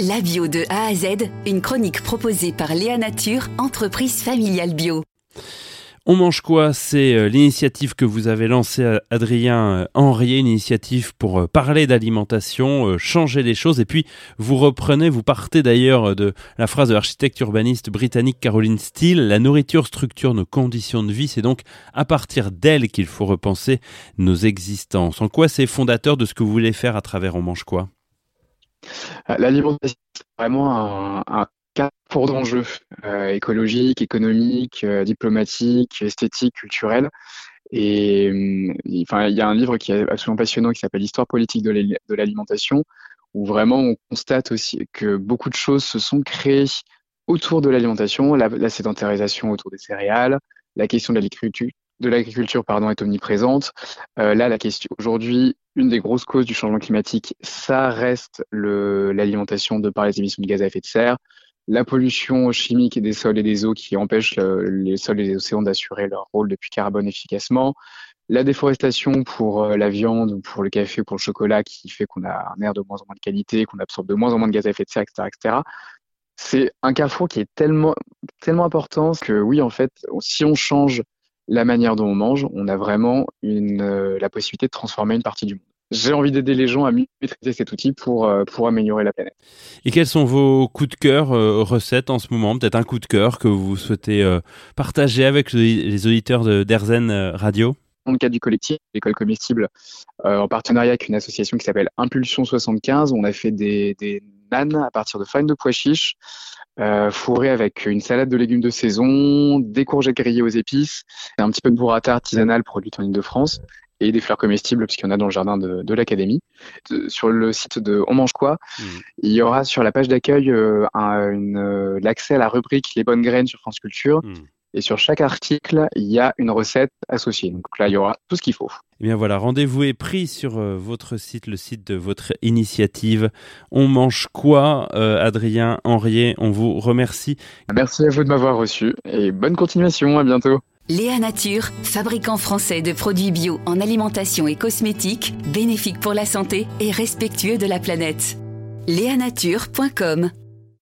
La bio de A à Z, une chronique proposée par Léa Nature, entreprise familiale bio. On mange quoi? C'est euh, l'initiative que vous avez lancée, euh, Adrien euh, Henriet, une initiative pour parler d'alimentation, changer les choses. Et puis, vous reprenez, vous partez d'ailleurs de la phrase de l'architecte urbaniste britannique Caroline Steele, la nourriture structure nos conditions de vie. C'est donc à partir d'elle qu'il faut repenser nos existences. En quoi c'est fondateur de ce que vous voulez faire à travers On mange quoi? L'alimentation, c'est vraiment un, un carrefour d'enjeux euh, écologiques, économiques, euh, diplomatiques, esthétiques, culturels. Et enfin, il y a un livre qui est absolument passionnant qui s'appelle Histoire politique de l'alimentation, où vraiment on constate aussi que beaucoup de choses se sont créées autour de l'alimentation, la, sédentarisation autour des céréales, la question de de l'agriculture pardon est omniprésente. Euh, là, la question aujourd'hui, une des grosses causes du changement climatique, ça reste l'alimentation de par les émissions de gaz à effet de serre, la pollution chimique des sols et des eaux qui empêche les sols et les océans d'assurer leur rôle de puits carbone efficacement, la déforestation pour euh, la viande ou pour le café ou pour le chocolat qui fait qu'on a un air de moins en moins de qualité, qu'on absorbe de moins en moins de gaz à effet de serre, etc., etc. C'est un carrefour qui est tellement, tellement important que oui, en fait, si on change la manière dont on mange, on a vraiment une, euh, la possibilité de transformer une partie du monde. J'ai envie d'aider les gens à mieux maîtriser cet outil pour, euh, pour améliorer la planète. Et quels sont vos coups de cœur, euh, recettes en ce moment? Peut-être un coup de cœur que vous souhaitez partager avec les auditeurs de d'Erzen Radio? Dans le cadre du collectif L'école comestible, en partenariat avec une association qui s'appelle Impulsion 75, on a fait des, des nanes à partir de farine de pois chiches, euh, fourré avec une salade de légumes de saison, des courgettes grillées aux épices, un petit peu de burrata artisanal produite en Ile-de-France et des fleurs comestibles puisqu'il y en a dans le jardin de, l'académie. Sur le site de On mange quoi, mmh. il y aura sur la page d'accueil euh, euh, l'accès à la rubrique Les bonnes graines sur France Culture. Mmh. Et sur chaque article, il y a une recette associée. Donc là, il y aura tout ce qu'il faut. Eh bien voilà, rendez-vous est pris sur euh, votre site, le site de votre initiative. On mange quoi, euh, Adrien Henriet On vous remercie. Merci à vous de m'avoir reçu et bonne continuation. À bientôt. Léa Nature, fabricant français de produits bio en alimentation et cosmétiques, bénéfique pour la santé et respectueux de la planète. Léanature.com